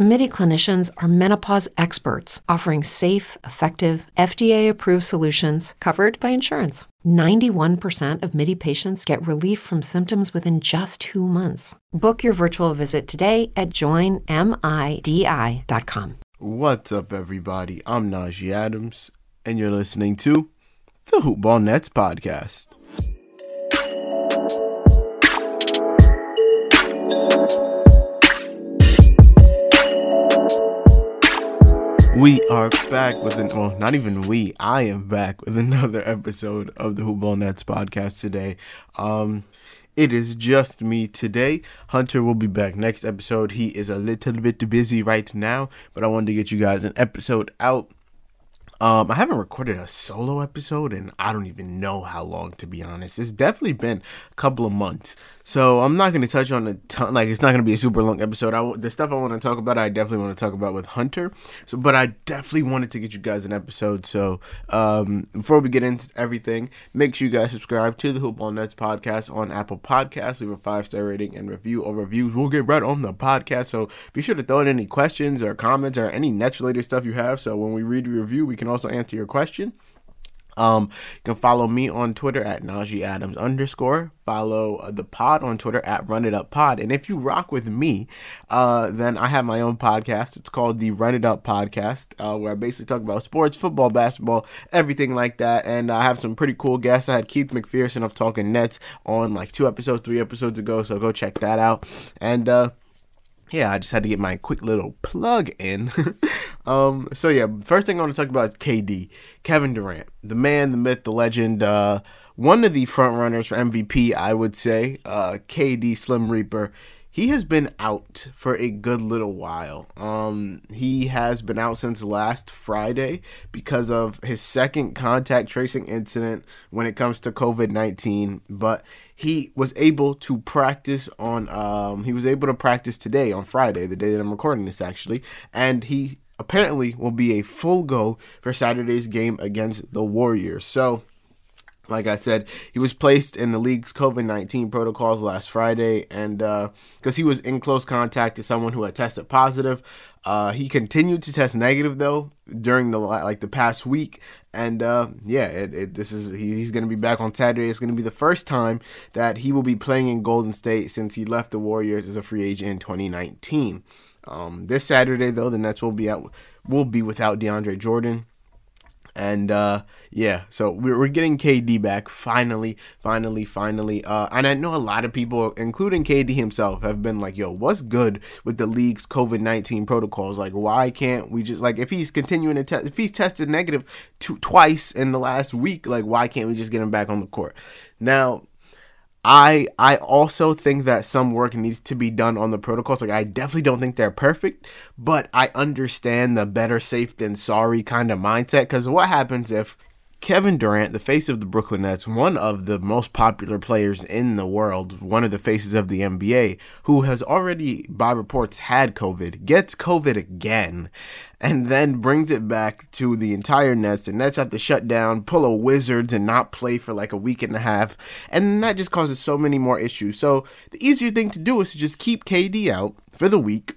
MIDI clinicians are menopause experts offering safe, effective, FDA approved solutions covered by insurance. 91% of MIDI patients get relief from symptoms within just two months. Book your virtual visit today at joinmidi.com. What's up, everybody? I'm Najee Adams, and you're listening to the Hoopball Nets podcast. We are back with an well, not even we. I am back with another episode of the Hoopball Nets podcast today. Um, it is just me today. Hunter will be back next episode. He is a little bit busy right now, but I wanted to get you guys an episode out um, I haven't recorded a solo episode and I don't even know how long to be honest. It's definitely been a couple of months. So I'm not going to touch on a ton, like it's not going to be a super long episode. I, the stuff I want to talk about, I definitely want to talk about with Hunter. So, but I definitely wanted to get you guys an episode. So, um, before we get into everything, make sure you guys subscribe to the Hoopball Nets podcast on Apple Podcasts. Leave a five star rating and review or reviews. We'll get right on the podcast. So be sure to throw in any questions or comments or any Nets related stuff you have. So when we read your review, we can also answer your question. Um, you can follow me on Twitter at Najee Adams underscore. Follow uh, the pod on Twitter at Run It Up Pod. And if you rock with me, uh, then I have my own podcast. It's called the Run It Up Podcast, uh, where I basically talk about sports, football, basketball, everything like that. And I have some pretty cool guests. I had Keith McPherson of Talking Nets on like two episodes, three episodes ago. So go check that out. And uh, yeah, I just had to get my quick little plug in. um, so yeah, first thing I want to talk about is KD, Kevin Durant, the man, the myth, the legend, uh, one of the front runners for MVP, I would say. Uh, KD Slim Reaper. He has been out for a good little while. Um, he has been out since last Friday because of his second contact tracing incident when it comes to COVID 19. But he was able to practice on um he was able to practice today on Friday, the day that I'm recording this actually, and he apparently will be a full go for Saturday's game against the Warriors. So like I said, he was placed in the league's COVID 19 protocols last Friday, and because uh, he was in close contact to someone who had tested positive. Uh, he continued to test negative though during the like the past week, and uh, yeah, it, it, this is he, he's going to be back on Saturday. It's going to be the first time that he will be playing in Golden State since he left the Warriors as a free agent in 2019. Um, this Saturday though, the Nets will be out will be without DeAndre Jordan. And uh, yeah, so we're, we're getting KD back finally, finally, finally. Uh, and I know a lot of people, including KD himself, have been like, "Yo, what's good with the league's COVID nineteen protocols? Like, why can't we just like if he's continuing to test, if he's tested negative two, twice in the last week, like why can't we just get him back on the court?" Now, I I also think that some work needs to be done on the protocols. Like I definitely don't think they're perfect, but I understand the better safe than sorry kind of mindset. Because what happens if Kevin Durant, the face of the Brooklyn Nets, one of the most popular players in the world, one of the faces of the NBA, who has already, by reports, had COVID, gets COVID again, and then brings it back to the entire Nets. The Nets have to shut down, pull a Wizards, and not play for like a week and a half, and that just causes so many more issues. So the easier thing to do is to just keep KD out for the week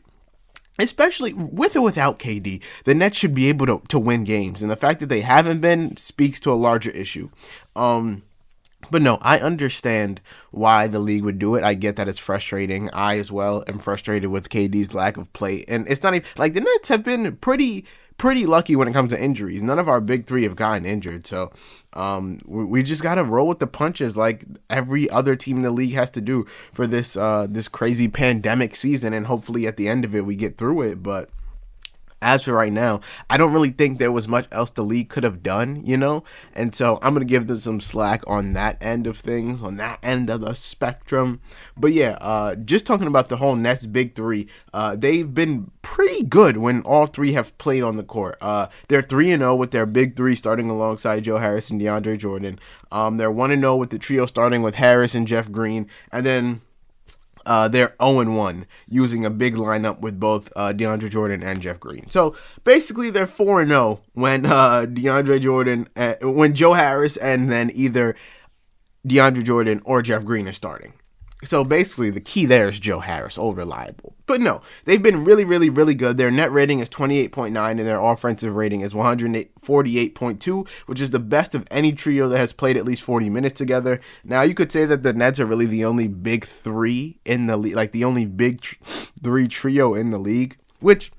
especially with or without KD, the Nets should be able to, to win games. And the fact that they haven't been speaks to a larger issue. Um, but no, I understand why the league would do it. I get that it's frustrating. I as well am frustrated with KD's lack of play. And it's not even like the Nets have been pretty pretty lucky when it comes to injuries. None of our big three have gotten injured, so um, we, we, just gotta roll with the punches like every other team in the league has to do for this uh, this crazy pandemic season, and hopefully at the end of it we get through it. But as for right now, I don't really think there was much else the league could have done, you know? And so I'm going to give them some slack on that end of things, on that end of the spectrum. But yeah, uh, just talking about the whole Nets big three, uh, they've been pretty good when all three have played on the court. Uh, they're 3 and 0 with their big three starting alongside Joe Harris and DeAndre Jordan. Um, they're 1 0 with the trio starting with Harris and Jeff Green. And then uh, they're 0 1 using a big lineup with both uh, DeAndre Jordan and Jeff Green. So basically, they're 4 0 when uh, DeAndre Jordan, uh, when Joe Harris, and then either DeAndre Jordan or Jeff Green are starting. So basically, the key there is Joe Harris, all reliable. But no, they've been really, really, really good. Their net rating is 28.9 and their offensive rating is 148.2, which is the best of any trio that has played at least 40 minutes together. Now, you could say that the Nets are really the only big three in the league, like the only big tr- three trio in the league, which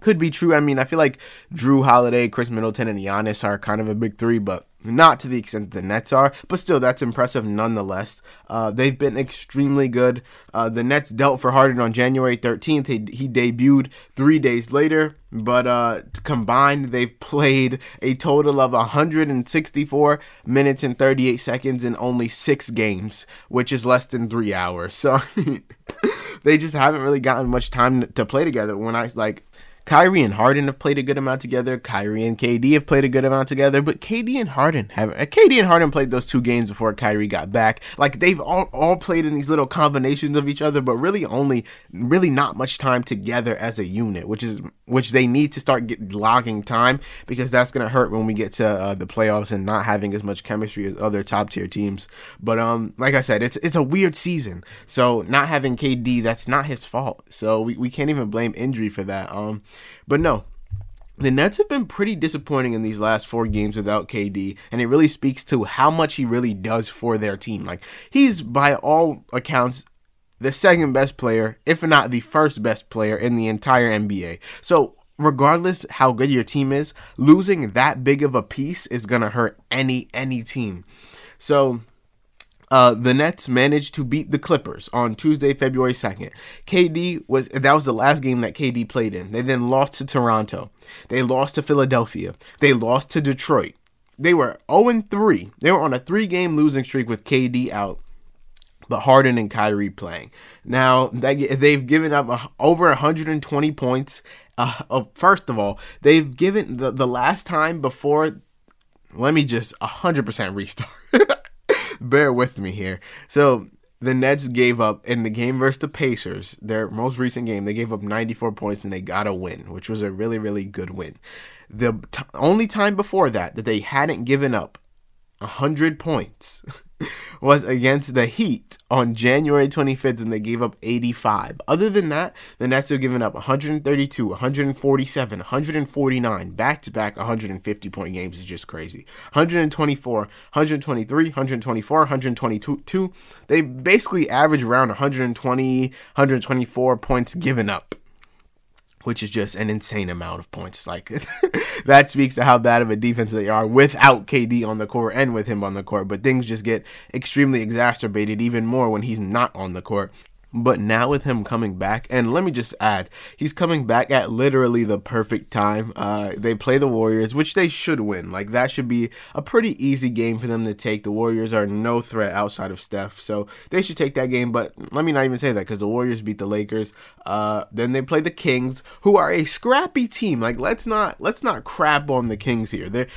could be true. I mean, I feel like Jrue Holiday, Khris Middleton, and Giannis are kind of a big three, but not to the extent the Nets are, but still, that's impressive nonetheless. Uh, they've been extremely good. Uh, the Nets dealt for Harden on January 13th. He, he debuted three days later, but uh, combined, they've played a total of 164 minutes and 38 seconds in only six games, which is less than three hours. So they just haven't really gotten much time to play together. When I like, Kyrie and Harden have played a good amount together. Kyrie and KD have played a good amount together, but KD and Harden have uh, KD and Harden played those two games before Kyrie got back. Like they've all, all played in these little combinations of each other, but really only really not much time together as a unit, which is which they need to start get, logging time because that's gonna hurt when we get to uh, the playoffs and not having as much chemistry as other top tier teams. But um, like I said, it's it's a weird season, so not having KD that's not his fault. So we, we can't even blame injury for that. Um. But no, the Nets have been pretty disappointing in these last four games without KD, and it really speaks to how much he really does for their team. Like, he's by all accounts the second best player, if not the first best player in the entire NBA. So, regardless how good your team is, losing that big of a piece is going to hurt any any team. So, uh, the Nets managed to beat the Clippers on Tuesday, February 2nd. KD was that was the last game that KD played in. They then lost to Toronto. They lost to Philadelphia. They lost to Detroit. They were 0 3. They were on a three game losing streak with KD out, but Harden and Kyrie playing. Now, they've given up over 120 points. Uh, first of all, they've given the, the last time before. Let me just 100% restart. bear with me here. So the Nets gave up in the game versus the Pacers, their most recent game, they gave up 94 points and they got a win, which was a really, really good win. The t- only time before that that they hadn't given up 100 points was against the Heat on January 25th when they gave up 85. Other than that, the Nets have given up 132, 147, 149, back to back 150 point games is just crazy. 124, 123, 124, 122. They basically average around 120, 124 points given up which is just an insane amount of points. Like that speaks to how bad of a defense they are without KD on the court and with him on the court. But things just get extremely exacerbated even more when he's not on the court. But now with him coming back, and let me just add, he's coming back at literally the perfect time. Uh, they play the Warriors, which they should win. Like that should be a pretty easy game for them to take. The Warriors are no threat outside of Steph, so they should take that game. But let me not even say that because the Warriors beat the Lakers. Uh, then they play the Kings, who are a scrappy team. Like let's not let's not crap on the Kings here. They're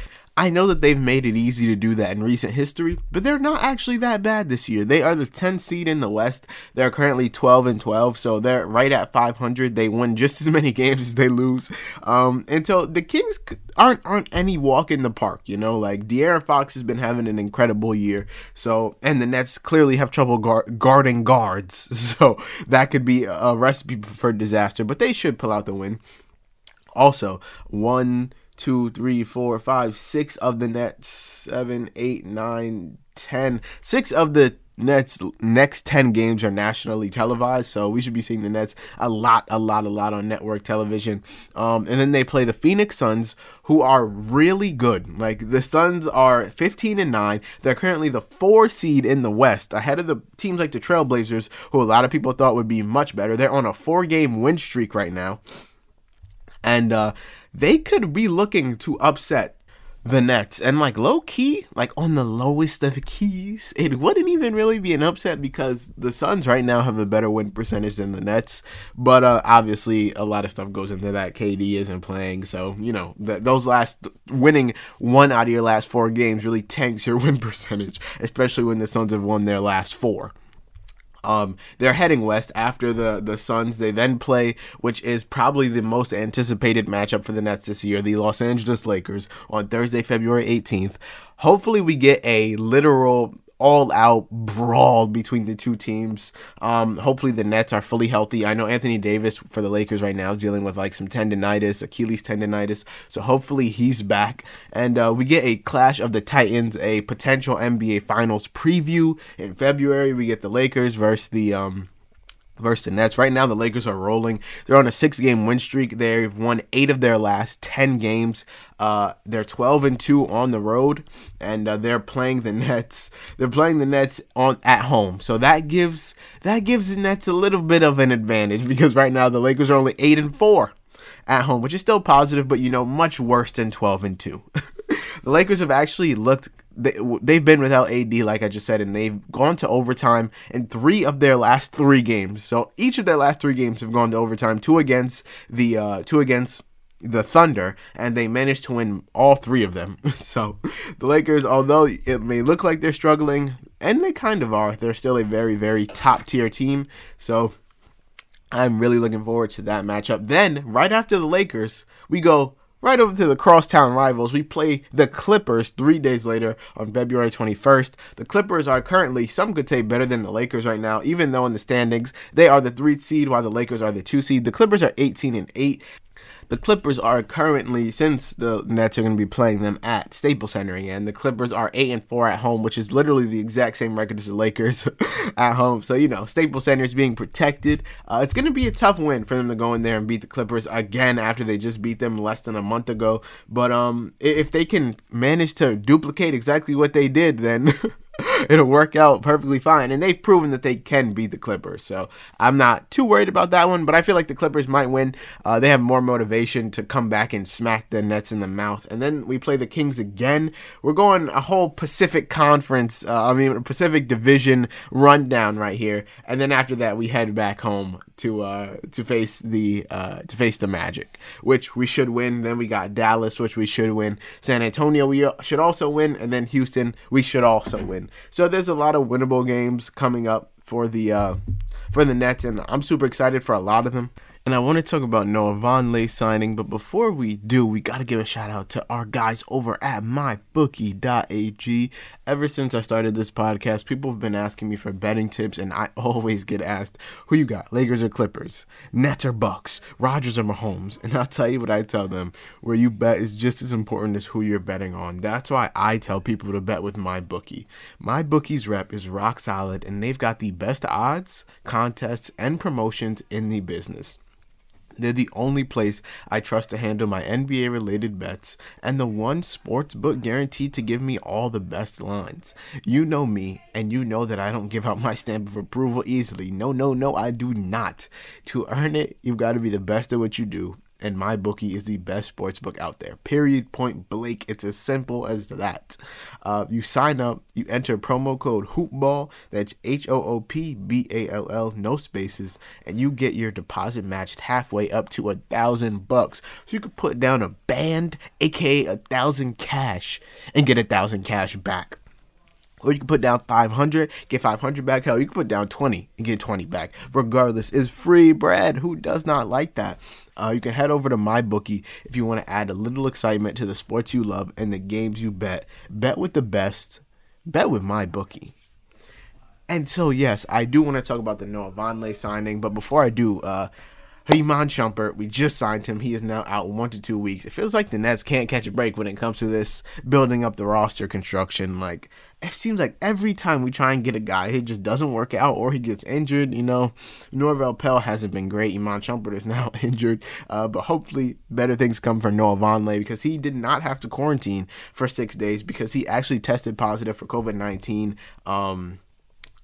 I know that they've made it easy to do that in recent history, but they're not actually that bad this year. They are the 10th seed in the West. They're currently 12 and 12, so they're right at 500. They win just as many games as they lose. Um, and so the Kings aren't aren't any walk in the park, you know. Like De'Aaron Fox has been having an incredible year. So and the Nets clearly have trouble guarding guards, so that could be a recipe for disaster. But they should pull out the win. Also, one two, three, four, five, six of the Nets, seven, eight, nine, ten. Six of the Nets next 10 games are nationally televised, so we should be seeing the Nets a lot, a lot, a lot on network television. Um, and then they play the Phoenix Suns, who are really good. Like the Suns are 15 and 9. They're currently the four seed in the West, ahead of the teams like the Trailblazers, who a lot of people thought would be much better. They're on a four game win streak right now. And uh, they could be looking to upset the Nets. And like low key, like on the lowest of keys, it wouldn't even really be an upset because the Suns right now have a better win percentage than the Nets. But uh, obviously, a lot of stuff goes into that. KD isn't playing, so you know th- those last winning one out of your last four games really tanks your win percentage, especially when the Suns have won their last four. Um, they're heading west after the the Suns. They then play, which is probably the most anticipated matchup for the Nets this year, the Los Angeles Lakers on Thursday, February 18th. Hopefully, we get a literal all out brawl between the two teams. Um, hopefully the Nets are fully healthy. I know Anthony Davis for the Lakers right now is dealing with like some tendonitis, Achilles tendonitis. So hopefully he's back. And uh, we get a clash of the Titans, a potential NBA Finals preview in February. We get the Lakers versus the um, versus the Nets. Right now, the Lakers are rolling. They're on a six game win streak. They've won eight of their last 10 games. Uh, they're 12 and 2 on the road, and uh, they're playing the Nets. They're playing the Nets on at home. So that gives that gives the Nets a little bit of an advantage because right now the Lakers are only 8 and 4 at home, which is still positive, but you know, much worse than 12 and 2. the Lakers have actually looked they, they've been without AD, like I just said, and they've gone to overtime in three of their last three games. So each of their last three games have gone to overtime. Two against the uh, two against the Thunder, and they managed to win all three of them. so the Lakers, although it may look like they're struggling, and they kind of are, they're still a very very top tier team. So I'm really looking forward to that matchup. Then right after the Lakers, we go Right over to the crosstown rivals, we play the Clippers three days later on February 21st. The Clippers are currently, some could say, better than the Lakers right now, even though in the standings they are the three seed while the Lakers are the two seed. The Clippers are 18 and 8. The Clippers are currently, since the Nets are going to be playing them at Staples Center again, the Clippers are eight and four at home, which is literally the exact same record as the Lakers at home. So you know, Staples Center is being protected. Uh, it's going to be a tough win for them to go in there and beat the Clippers again after they just beat them less than a month ago. But um, if they can manage to duplicate exactly what they did, then it'll work out perfectly fine. And they've proven that they can beat the Clippers. So I'm not too worried about that one, but I feel like the Clippers might win. Uh, they have more motivation to come back and smack the Nets in the mouth. And then we play the Kings again. We're going a whole Pacific Conference, uh, I mean, Pacific Division rundown right here. And then after that, we head back home to uh, to face the uh, to face the Magic, which we should win. Then we got Dallas, which we should win. San Antonio, we should also win, and then Houston, we should also win. So there's a lot of winnable games coming up for the uh, for the Nets, and I'm super excited for a lot of them. And I want to talk about Noah Vonleh signing, but before we do, we got to give a shout out to our guys over at mybookie.ag. Ever since I started this podcast, people have been asking me for betting tips, and I always get asked, Who you got, Lakers or Clippers? Nets or Bucks? Rodgers or Mahomes? And I'll tell you what I tell them where you bet is just as important as who you're betting on. That's why I tell people to bet with MyBookie. MyBookie's rep is rock solid, and they've got the best odds, contests, and promotions in the business. They're the only place I trust to handle my NBA related bets and the one sports book guaranteed to give me all the best lines. You know me, and you know that I don't give out my stamp of approval easily. No, no, no, I do not. To earn it, you've got to be the best at what you do and MyBookie is the best sports book out there. Period. Point blank. It's as simple as that. Uh, you sign up, you enter promo code HoopBall. That's H O O P B A L L, no spaces, and you get your deposit matched halfway up to a thousand bucks. So you could put down a band, aka a thousand cash, and get a thousand cash back. Or you can put down 500, get 500 back. Hell, you can put down 20 and get 20 back. Regardless, it's free bread. Who does not like that? Uh, you can head over to MyBookie if you want to add a little excitement to the sports you love and the games you bet. Bet with the best. Bet with MyBookie. And so, yes, I do want to talk about the Noah Vonleh signing, but before I do, uh, Iman Shumpert, we just signed him. He is now out one to two weeks. It feels like the Nets can't catch a break when it comes to this building up the roster construction. Like, it seems like every time we try and get a guy, he just doesn't work out or he gets injured. You know, Norvel Pelle hasn't been great. Iman Shumpert is now injured. Uh, but hopefully, better things come for Noah Vonleh because he did not have to quarantine for six days because he actually tested positive for COVID 19. Um,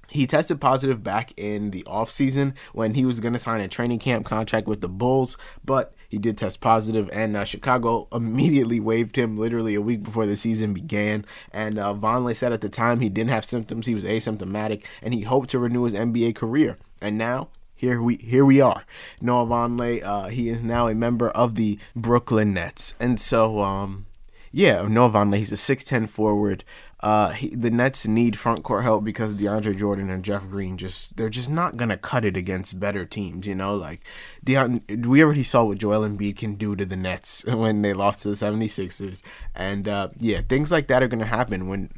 he tested positive back in the offseason when he was going to sign a training camp contract with the Bulls, but he did test positive, and uh, Chicago immediately waived him literally a week before the season began. And uh, Vonleh said at the time he didn't have symptoms, he was asymptomatic, and he hoped to renew his NBA career. And now here we here we are. Noah Vonleh, uh, he is now a member of the Brooklyn Nets, and so um, yeah, Noah Vonleh, he's a 6'10 forward. Uh, he, the Nets need front court help because DeAndre Jordan and Jeff Green just they're just not gonna cut it against better teams. You know, like we already saw what Joel Embiid can do to the Nets when they lost to the 76ers, and uh, yeah, things like that are gonna happen when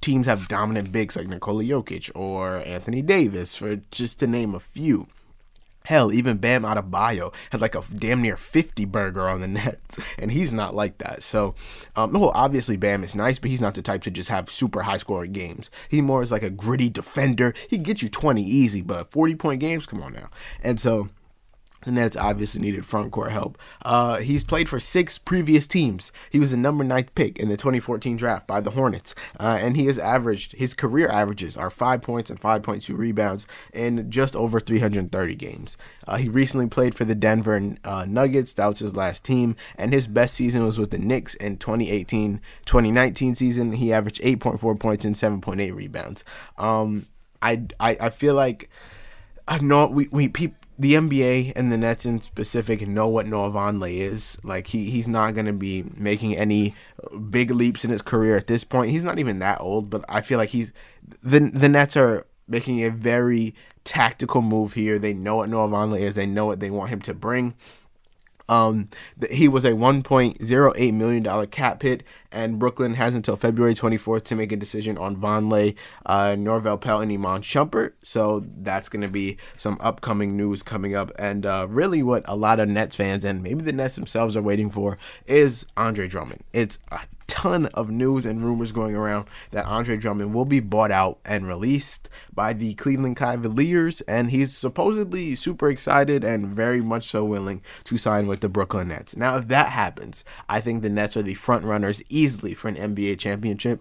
teams have dominant bigs like Nikola Jokic or Anthony Davis, for just to name a few. Hell, even Bam Adebayo has like a damn near 50 burger on the Nets, and he's not like that. So, um, well, obviously Bam is nice, but he's not the type to just have super high scoring games. He more is like a gritty defender. He can get you 20 easy, but 40 point games, come on now. And so the Nets obviously needed front court help. Uh, he's played for six previous teams. He was the number ninth pick in the 2014 draft by the Hornets, uh, and he has averaged his career averages are five points and 5.2 rebounds in just over 330 games. Uh, he recently played for the Denver uh, Nuggets. That was his last team, and his best season was with the Knicks in 2018-2019 season. He averaged 8.4 points and 7.8 rebounds. Um, I, I I feel like I know we we people the NBA and the Nets in specific know what Noah Vonleh is. Like he he's not gonna be making any big leaps in his career at this point. He's not even that old, but I feel like he's the the Nets are making a very tactical move here. They know what Noah Vonleh is. They know what they want him to bring. Um, he was a 1.08 million dollar cap hit, and Brooklyn has until February 24th to make a decision on Vonleh, uh, Norvel Pelle, and Iman Shumpert. So that's going to be some upcoming news coming up, and uh, really what a lot of Nets fans and maybe the Nets themselves are waiting for is Andre Drummond. It's a ton of news and rumors going around that Andre Drummond will be bought out and released by the Cleveland Cavaliers, and he's supposedly super excited and very much so willing to sign with the Brooklyn Nets. Now, if that happens, I think the Nets are the front runners easily for an NBA championship.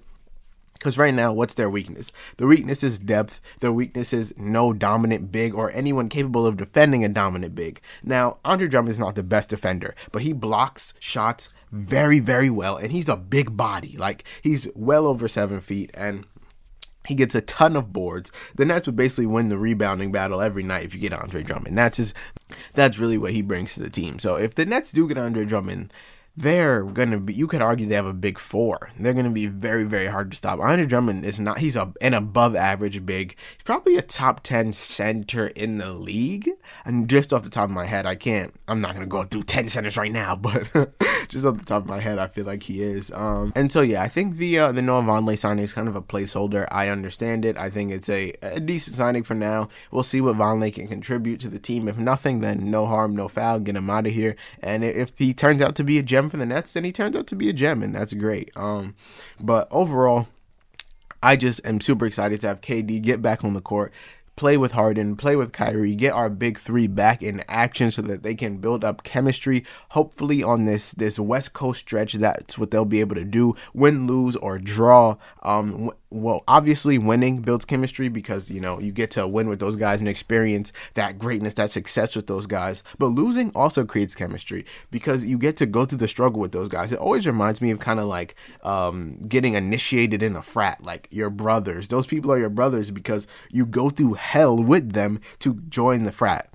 Because right now, what's their weakness? Their weakness is depth. Their weakness is no dominant big or anyone capable of defending a dominant big. Now, Andre Drummond is not the best defender, but he blocks shots very, very well, and he's a big body. Like, he's well over seven feet, and he gets a ton of boards. The Nets would basically win the rebounding battle every night if you get Andre Drummond. That's just that's really what he brings to the team. So if the Nets do get Andre Drummond, they're gonna be. You could argue they have a big four. They're gonna be very, very hard to stop. Andre Drummond is not. He's a an above average big. He's probably a top ten center in the league. And just off the top of my head, I can't. I'm not gonna go through ten centers right now, but just off the top of my head, I feel like he is. Um, and so yeah, I think the uh, the Noah Vonleh signing is kind of a placeholder. I understand it. I think it's a, a decent signing for now. We'll see what Vonleh can contribute to the team. If nothing, then no harm, no foul. Get him out of here. And if he turns out to be a gem gem for the Nets, then he turns out to be a gem, and that's great. Um, but overall, I just am super excited to have KD get back on the court play with Harden, play with Kyrie, get our big three back in action so that they can build up chemistry. Hopefully, on this this West Coast stretch, that's what they'll be able to do: win, lose, or draw. Um, well, obviously winning builds chemistry because you know you get to win with those guys and experience that greatness, that success with those guys. But losing also creates chemistry because you get to go through the struggle with those guys. It always reminds me of kind of like um, getting initiated in a frat, like your brothers. Those people are your brothers because you go through hell with them to join the frat.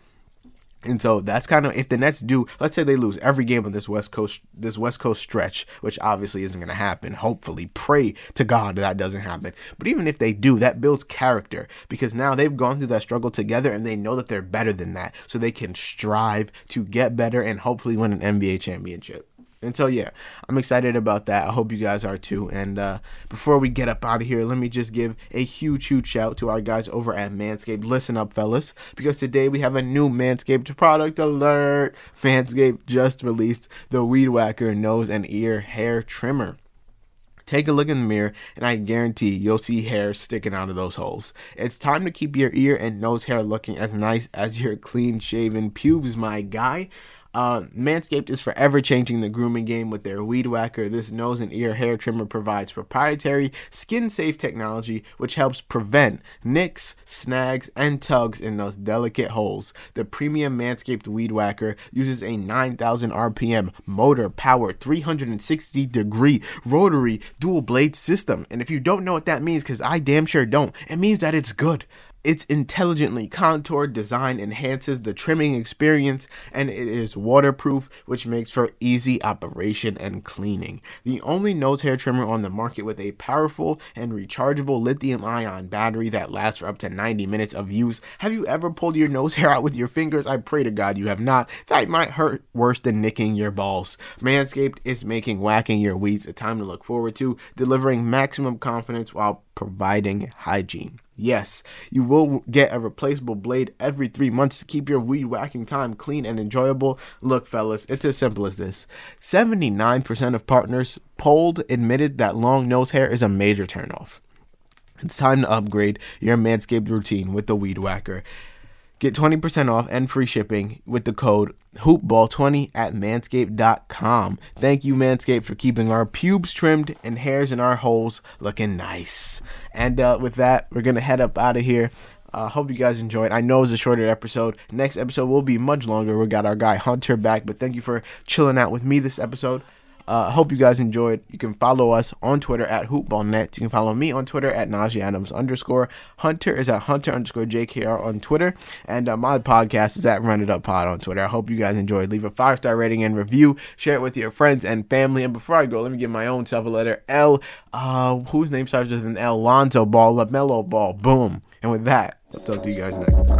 And so that's kind of if the Nets do, let's say they lose every game of this West Coast this West Coast stretch, which obviously isn't going to happen. Hopefully, pray to God that doesn't happen. But even if they do, that builds character because now they've gone through that struggle together and they know that they're better than that, so they can strive to get better and hopefully win an NBA championship. And so, yeah, I'm excited about that. I hope you guys are too. And uh, before we get up out of here, let me just give a huge, huge shout to our guys over at Manscaped. Listen up, fellas, because today we have a new Manscaped product alert. Manscaped just released the Weed Whacker nose and ear hair trimmer. Take a look in the mirror, and I guarantee you'll see hair sticking out of those holes. It's time to keep your ear and nose hair looking as nice as your clean shaven pubes, my guy. Uh, Manscaped is forever changing the grooming game with their Weed Whacker. This nose and ear hair trimmer provides proprietary skin safe technology which helps prevent nicks, snags, and tugs in those delicate holes. The premium Manscaped Weed Whacker uses a 9000 RPM motor powered 360 degree rotary dual blade system. And if you don't know what that means, because I damn sure don't, it means that it's good. Its intelligently contoured design enhances the trimming experience and it is waterproof, which makes for easy operation and cleaning. The only nose hair trimmer on the market with a powerful and rechargeable lithium ion battery that lasts for up to 90 minutes of use. Have you ever pulled your nose hair out with your fingers? I pray to God you have not. That might hurt worse than nicking your balls. Manscaped is making whacking your weeds a time to look forward to, delivering maximum confidence while providing hygiene. Yes, you will get a replaceable blade every three months to keep your weed whacking time clean and enjoyable. Look, fellas, it's as simple as this 79% of partners polled admitted that long nose hair is a major turnoff. It's time to upgrade your Manscaped routine with the Weed Whacker. Get 20% off and free shipping with the code hoopball20 at manscaped.com. Thank you, Manscaped, for keeping our pubes trimmed and hairs in our holes looking nice. And uh, with that, we're going to head up out of here. I uh, hope you guys enjoyed. I know it was a shorter episode. Next episode will be much longer. We got our guy Hunter back, but thank you for chilling out with me this episode. Uh, I hope you guys enjoyed. You can follow us on Twitter at HoopBallNet. You can follow me on Twitter at Najee Adams underscore. Hunter is at Hunter underscore JKR on Twitter. And uh, my podcast is at Run It Up Pod on Twitter. I hope you guys enjoyed. Leave a five star rating and review. Share it with your friends and family. And before I go, let me give my own self a letter L. Uh, whose name starts with an L? Lonzo Ball, LaMelo Ball. Boom. And with that, I'll talk to you guys next time.